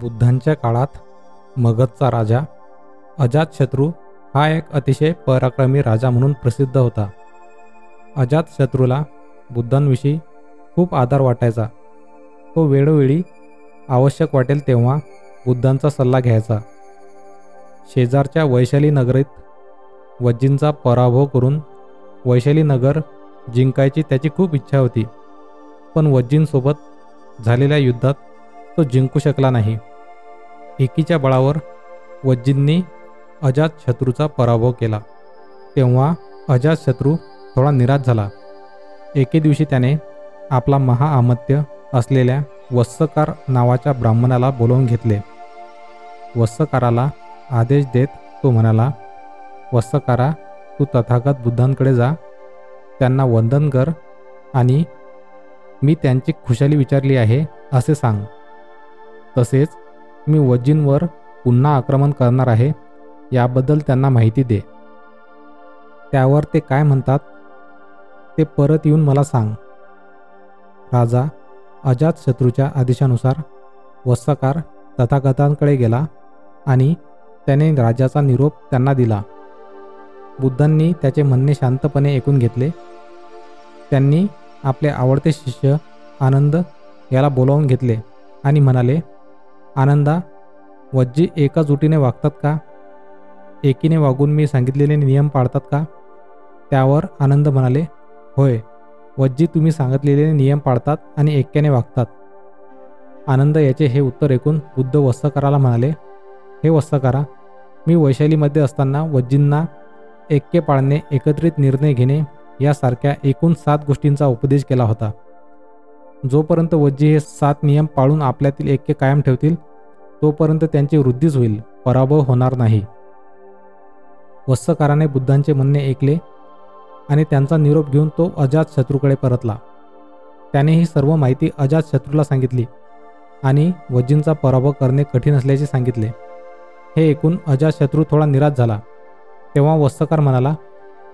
बुद्धांच्या काळात मगधचा राजा अजातशत्रू हा एक अतिशय पराक्रमी राजा म्हणून प्रसिद्ध होता. अजातशत्रूला बुद्धांविषयी खूप आदर वाटायचा. तो वेळोवेळी आवश्यक वाटेल तेव्हा बुद्धांचा सल्ला घ्यायचा. शेजारच्या वैशाली नगरीत वज्जींचा पराभव करून वैशाली नगर जिंकायची त्याची खूप इच्छा होती. पण वज्जींसोबत झालेल्या युद्धात तो जिंकू शकला नाही. एकीच्या बळावर वज्जींनी अजातशत्रूचा पराभव केला. तेव्हा अजातशत्रू थोडा निराश झाला. एके दिवशी त्याने आपला महाआमत्य असलेल्या वत्सकार नावाच्या ब्राह्मणाला बोलावून घेतले. वत्सकाराला आदेश देत तो म्हणाला वत्सकारा तू तथागत बुद्धांकडे जा. त्यांना वंदन कर आणि मी त्यांची खुशाली विचारली आहे असे सांग. तसेच मी वजिनवर पुन्हा आक्रमण करणार आहे याबद्दल त्यांना माहिती दे. त्यावर ते काय म्हणतात ते परत येऊन मला सांग. राजा अजातशत्रूच्या आदेशानुसार वत्सकार तथागतांकडे गेला आणि त्याने राजाचा निरोप त्यांना दिला. बुद्धांनी त्याचे म्हणणे शांतपणे ऐकून घेतले. त्यांनी आपले आवडते शिष्य आनंद याला बोलावून घेतले आणि म्हणाले आनंदा वज्जी एका जुटीने वागतात का? एकीने वागून मी सांगितलेले नियम पाळतात का? त्यावर आनंद म्हणाले होय वज्जी तुम्ही सांगितलेले नियम पाळतात आणि एक्याने वागतात. आनंद याचे हे उत्तर ऐकून बुद्ध वत्सकाराला म्हणाले हे वस्तकारा मी वैशालीमध्ये असताना वज्जींना ऐक्य पाळणे एकत्रित निर्णय घेणे यासारख्या एकूण सात गोष्टींचा उपदेश केला होता. जोपर्यंत वज्जी हे सात नियम पाळून आपल्यातील ऐक्य कायम ठेवतील तोपर्यंत त्यांची वृद्धीच होईल पराभव होणार नाही. वत्सकाराने बुद्धांचे म्हणणे ऐकले आणि त्यांचा निरोप घेऊन तो अजातशत्रूकडे परतला. त्याने ही सर्व माहिती अजातशत्रूला सांगितली आणि वज्जींचा पराभव करणे कठीण असल्याचे सांगितले. हे ऐकून अजातशत्रू थोडा निराश झाला. तेव्हा वस्तकार म्हणाला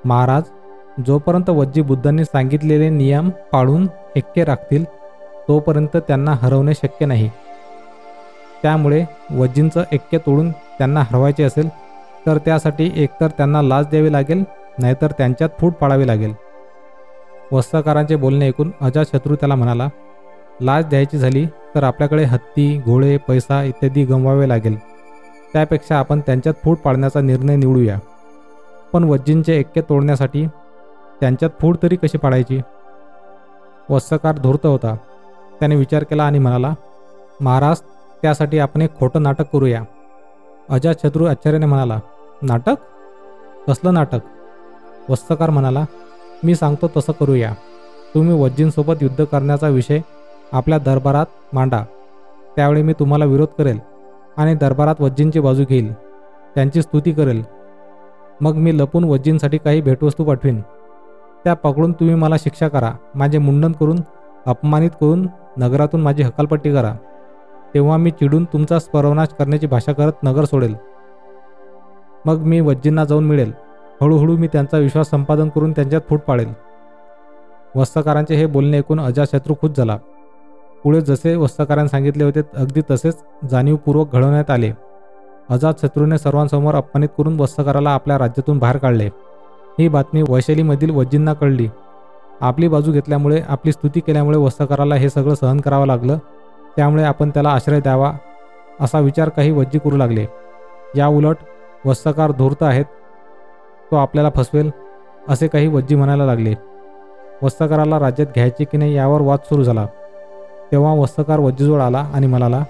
महाराज जोपर्यंत वज्जी बुद्धांनी सांगितलेले नियम पाळून ऐक्य राखतील तोपर्यंत त्यांना हरवणे शक्य नाही. त्यामुळे वज्जींचं ऐक्य तोडून त्यांना हरवायचे असेल तर त्यासाठी एकतर त्यांना लाच द्यावी लागेल नाहीतर त्यांच्यात फूट पाडावी लागेल. वस्त्रकारांचे बोलणे ऐकून अजातशत्रू त्याला म्हणाला लाच द्यायची झाली तर आपल्याकडे हत्ती घोडे पैसा इत्यादी गमवावे लागेल. त्यापेक्षा आपण त्यांच्यात फूट पाडण्याचा निर्णय निवडूया. पण वज्जींचे ऐक्य तोडण्यासाठी त्यांच्यात फूट तरी कशी पाडायची? वत्सकार धूर्त होता. त्याने विचार केला आणि म्हणाला महाराज त्यासाठी आपण एक खोटं नाटक करूया. अजातशत्रू आश्चर्याने म्हणाला नाटक? कसलं नाटक? वत्सकार म्हणाला मी सांगतो तसं करूया. तुम्ही वज्जींसोबत युद्ध करण्याचा विषय आपल्या दरबारात मांडा. त्यावेळी मी तुम्हाला विरोध करेल आणि दरबारात वज्जींची बाजू घेईल. त्यांची स्तुती करेल. मग मी लपून वज्जींसाठी काही भेटवस्तू पाठवीन. त्या पकडून तुम्ही मला शिक्षा करा. माझे मुंडन करून अपमानित करून नगरातून माझी हकालपट्टी करा. तेव्हा मी चिडून तुमचा स्पर्वनाश करण्याची भाषा करत नगर सोडेल. मग मी वज्जींना जाऊन मिळेल. हळूहळू मी त्यांचा विश्वास संपादन करून त्यांच्यात फूट पाडेल. वस्त्रकारांचे हे बोलणे ऐकून अजातशत्रू खुश झाला. पुढे जसे वस्त्रकारांनी सांगितले होते अगदी तसेच जाणीवपूर्वक घडवण्यात आले. अजातशत्रूने सर्वांसमोर अपमानित करून वस्त्रकाराला आपल्या राज्यातून बाहेर काढले. ही बातमी वैशालीमधील वज्जींना कळली. आपली बाजू घेतल्यामुळे आपली स्तुती केल्यामुळे वस्त्रकाराला हे सगळं सहन करावं लागलं. त्यामुळे आपण त्याला आश्रय द्यावा असा विचार काही वज्जी करू लागले. या उलट वस्त्रकार धूर्त आहेत. तो आपल्याला फसवेल असे काही वज्जी म्हणायला लागले. वस्त्रकाराला राज्यात घ्यायचे की नाही यावर वाद सुरू झाला. तेव्हा वस्त्रकार वज्जीजवळ आला आणि म्हणाला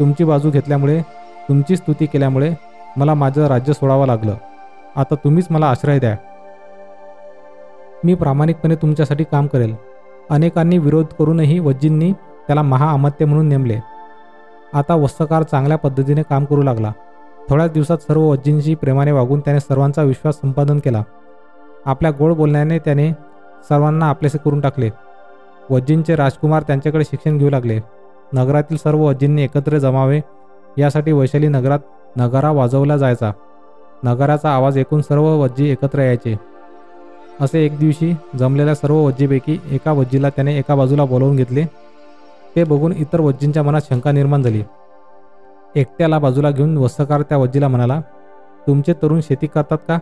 तुमची बाजू घेतल्यामुळे तुमची स्तुती केल्यामुळे मला माझं राज्य सोडावं लागलं. आता तुम्हीच मला आश्रय द्या. मी प्रामाणिकपणे तुमच्यासाठी काम करेल. अनेकांनी विरोध करूनही वज्जींनी त्याला महाअमात्य म्हणून नेमले. आता वस्त्रकार चांगल्या पद्धतीने काम करू लागला. थोड्याच दिवसात सर्व वज्जींशी प्रेमाने वागून त्याने सर्वांचा विश्वास संपादन केला. आपल्या गोड बोलण्याने त्याने सर्वांना आपलेसे करून टाकले. वज्जींचे राजकुमार त्यांच्याकडे शिक्षण घेऊ लागले. नगरातील सर्व वज्जींनी एकत्र जमावे यासाठी वैशाली नगरात नगारा वाजवला जायचा. नगाराचा आवाज ऐकून सर्व वज्जी एकत्र यायचे. असे एक दिवशी जमलेल्या सर्व वज्जीपैकी एका वज्जीला त्याने एका बाजूला बोलावून घेतले. ते बघून इतर वज्जींच्या मनात शंका निर्माण झाली. एकट्याला बाजूला घेऊन वस्त्रकार त्या वज्जीला म्हणाला तुमचे तरुण शेती करतात का?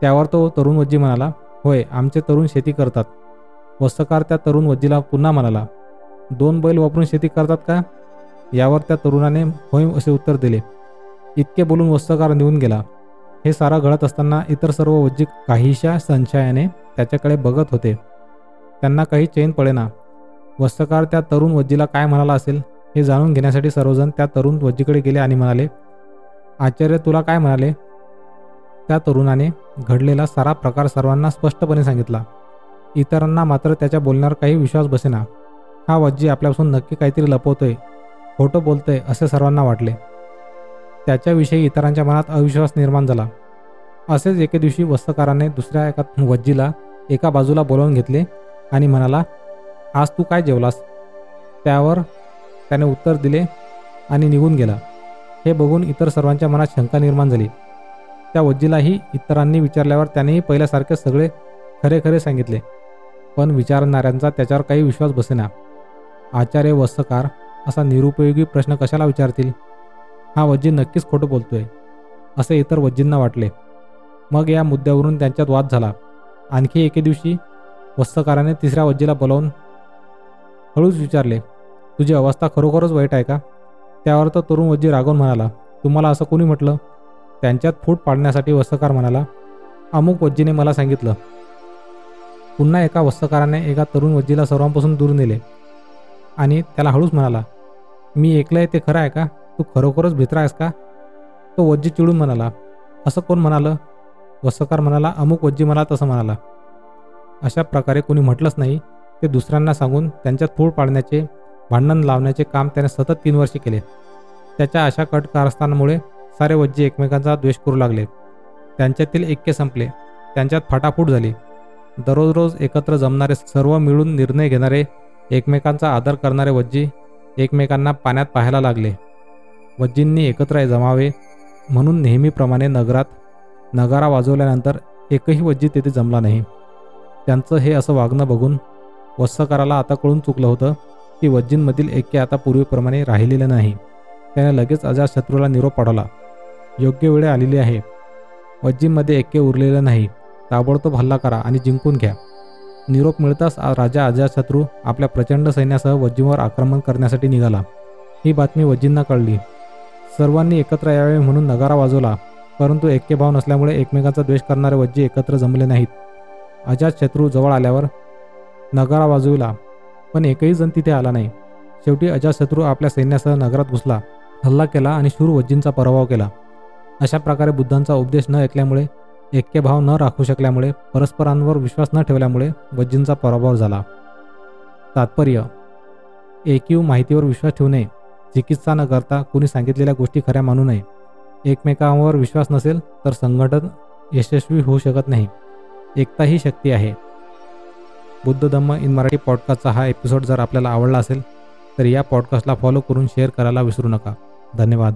त्यावर तो तरुण वज्जी म्हणाला होय आमचे तरुण शेती करतात. वस्तकार त्या तरुण वज्जीला पुन्हा म्हणाला दोन बैल वापरून शेती करतात का? यावर त्या तरुणाने होय असे उत्तर दिले. इतके बोलून वस्तकार निघून गेला. हे सारं घडत असताना इतर सर्व वज्जी काहीशा संशयाने त्याच्याकडे बघत होते. त्यांना काही चैन पडेना. वस्त्रकार त्या तरुण वज्जीला काय म्हणाला असेल हे जाणून घेण्यासाठी सर्वजण त्या तरुण वज्जीकडे गेले आणि म्हणाले आचार्य तुला काय म्हणाले? त्या तरुणाने घडलेला सारा प्रकार सर्वांना स्पष्टपणे सांगितला. इतरांना मात्र त्याच्या बोलण्यावर काही विश्वास बसेना. हा वज्जी आपल्यापासून नक्की काहीतरी लपवतोय खोटं बोलतोय असे सर्वांना वाटले. त्याच्याविषयी इतरांच्या मनात अविश्वास निर्माण झाला. असेच एके दिवशी वस्तकाराने दुसऱ्या एका वज्जीला एका बाजूला बोलावून घेतले आणि म्हणाला आज तू काय जेवलास? त्यावर त्याने उत्तर दिले आणि निघून गेला. हे बघून इतर सर्वांच्या मनात शंका निर्माण झाली. त्या वज्जीलाही इतरांनी विचारल्यावर त्यानेही पहिल्यासारखे सगळे खरे खरे सांगितले. पण विचारणाऱ्यांचा त्याच्यावर काही विश्वास बसेना. आचार्य वस्तकार असा निरुपयोगी प्रश्न कशाला विचारतील? हा वज्जी नक्कीच खोटं बोलतोय असे इतर वज्जींना वाटले. मग या मुद्द्यावरून त्यांच्यात वाद झाला. आणखी एके दिवशी वस्तकाराने तिसऱ्या वज्जीला बोलावून हळूच विचारले तुझी अवस्था खरोखरच वाईट आहे का? त्यावर तो तरुण वज्जी रागवून म्हणाला तुम्हाला असं कोणी म्हटलं? त्यांच्यात फूट पाडण्यासाठी वस्तकार म्हणाला अमुक वज्जीने मला सांगितलं. पुन्हा एका वस्तकाराने एका तरुण वज्जीला सर्वांपासून दूर नेले आणि त्याला हळूच म्हणाला मी ऐकलंय ते खरं आहे का? तू खरोखरच भित्रा आहेस का? तो वज्जी चिडून म्हणाला असं कोण म्हणालं? वसकार म्हणाला अमुक वज्जी मला तसं म्हणाला. अशा प्रकारे कोणी म्हटलंच नाही ते दुसऱ्यांना सांगून त्यांच्यात फूड पाडण्याचे भांडण लावण्याचे काम त्याने सतत तीन वर्षे केले. त्याच्या अशा कट कारस्थानामुळे सारे वज्जे एकमेकांचा द्वेष करू लागले. त्यांच्यातील ऐक्य संपले. त्यांच्यात फाटाफूट झाली. दररोज रोज एकत्र जमणारे सर्व मिळून निर्णय घेणारे एकमेकांचा आदर करणारे वज्जी एकमेकांना पाण्यात पाहायला लागले. वज्जींनी एकत्र जमावे म्हणून नेहमीप्रमाणे नगरात नगारा वाजवल्यानंतर एकही वज्जी तेथे जमला नाही. त्यांचं हे असं वागणं बघून वत्सकाराला आता कळून चुकलं होतं की वज्जींमधील ऐक्य आता पूर्वीप्रमाणे राहिलेलं नाही. त्याने लगेच अजातशत्रूला निरोप पाठवला. योग्य वेळ आलेली आहे. वज्जींमध्ये ऐक्य उरलेलं नाही. ताबडतोब हल्ला करा आणि जिंकून घ्या. निरोप मिळताच राजा अजातशत्रू आपल्या प्रचंड सैन्यासह वज्जींवर आक्रमण करण्यासाठी निघाला. ही बातमी वज्जींना कळली. सर्वांनी एकत्र यावे म्हणून नगारा वाजवला. परंतु ऐक्यभाव नसल्यामुळे एकमेकांचा द्वेष करणारे वज्जी एकत्र जमले नाहीत. अजात शत्रू जवळ आल्यावर नगारा वाजविला. पण एकही जण तिथे आला नाही. शेवटी अजातशत्रू आपल्या सैन्यासह नगरात घुसला. हल्ला केला आणि शूर वज्जींचा पराभव केला. अशा प्रकारे बुद्धांचा उपदेश न ऐकल्यामुळे ऐक्यभाव न राखू शकल्यामुळे परस्परांवर विश्वास न ठेवल्यामुळे वज्जींचा पराभव झाला. तात्पर्य एकीव माहितीवर विश्वास ठेवू नये. चिकित्सा न करता कुणी सांगितलेल्या गोष्टी खऱ्या मानू नये. एकमेकांवर विश्वास नसेल तर संघटन यशस्वी होऊ शकत नाही. एकता ही शक्ती आहे. बुद्ध धम्म इन मराठी पॉडकास्टचा हा एपिसोड जर आपल्याला आवडला असेल तर या पॉडकास्टला फॉलो करून शेअर करायला विसरू नका. धन्यवाद.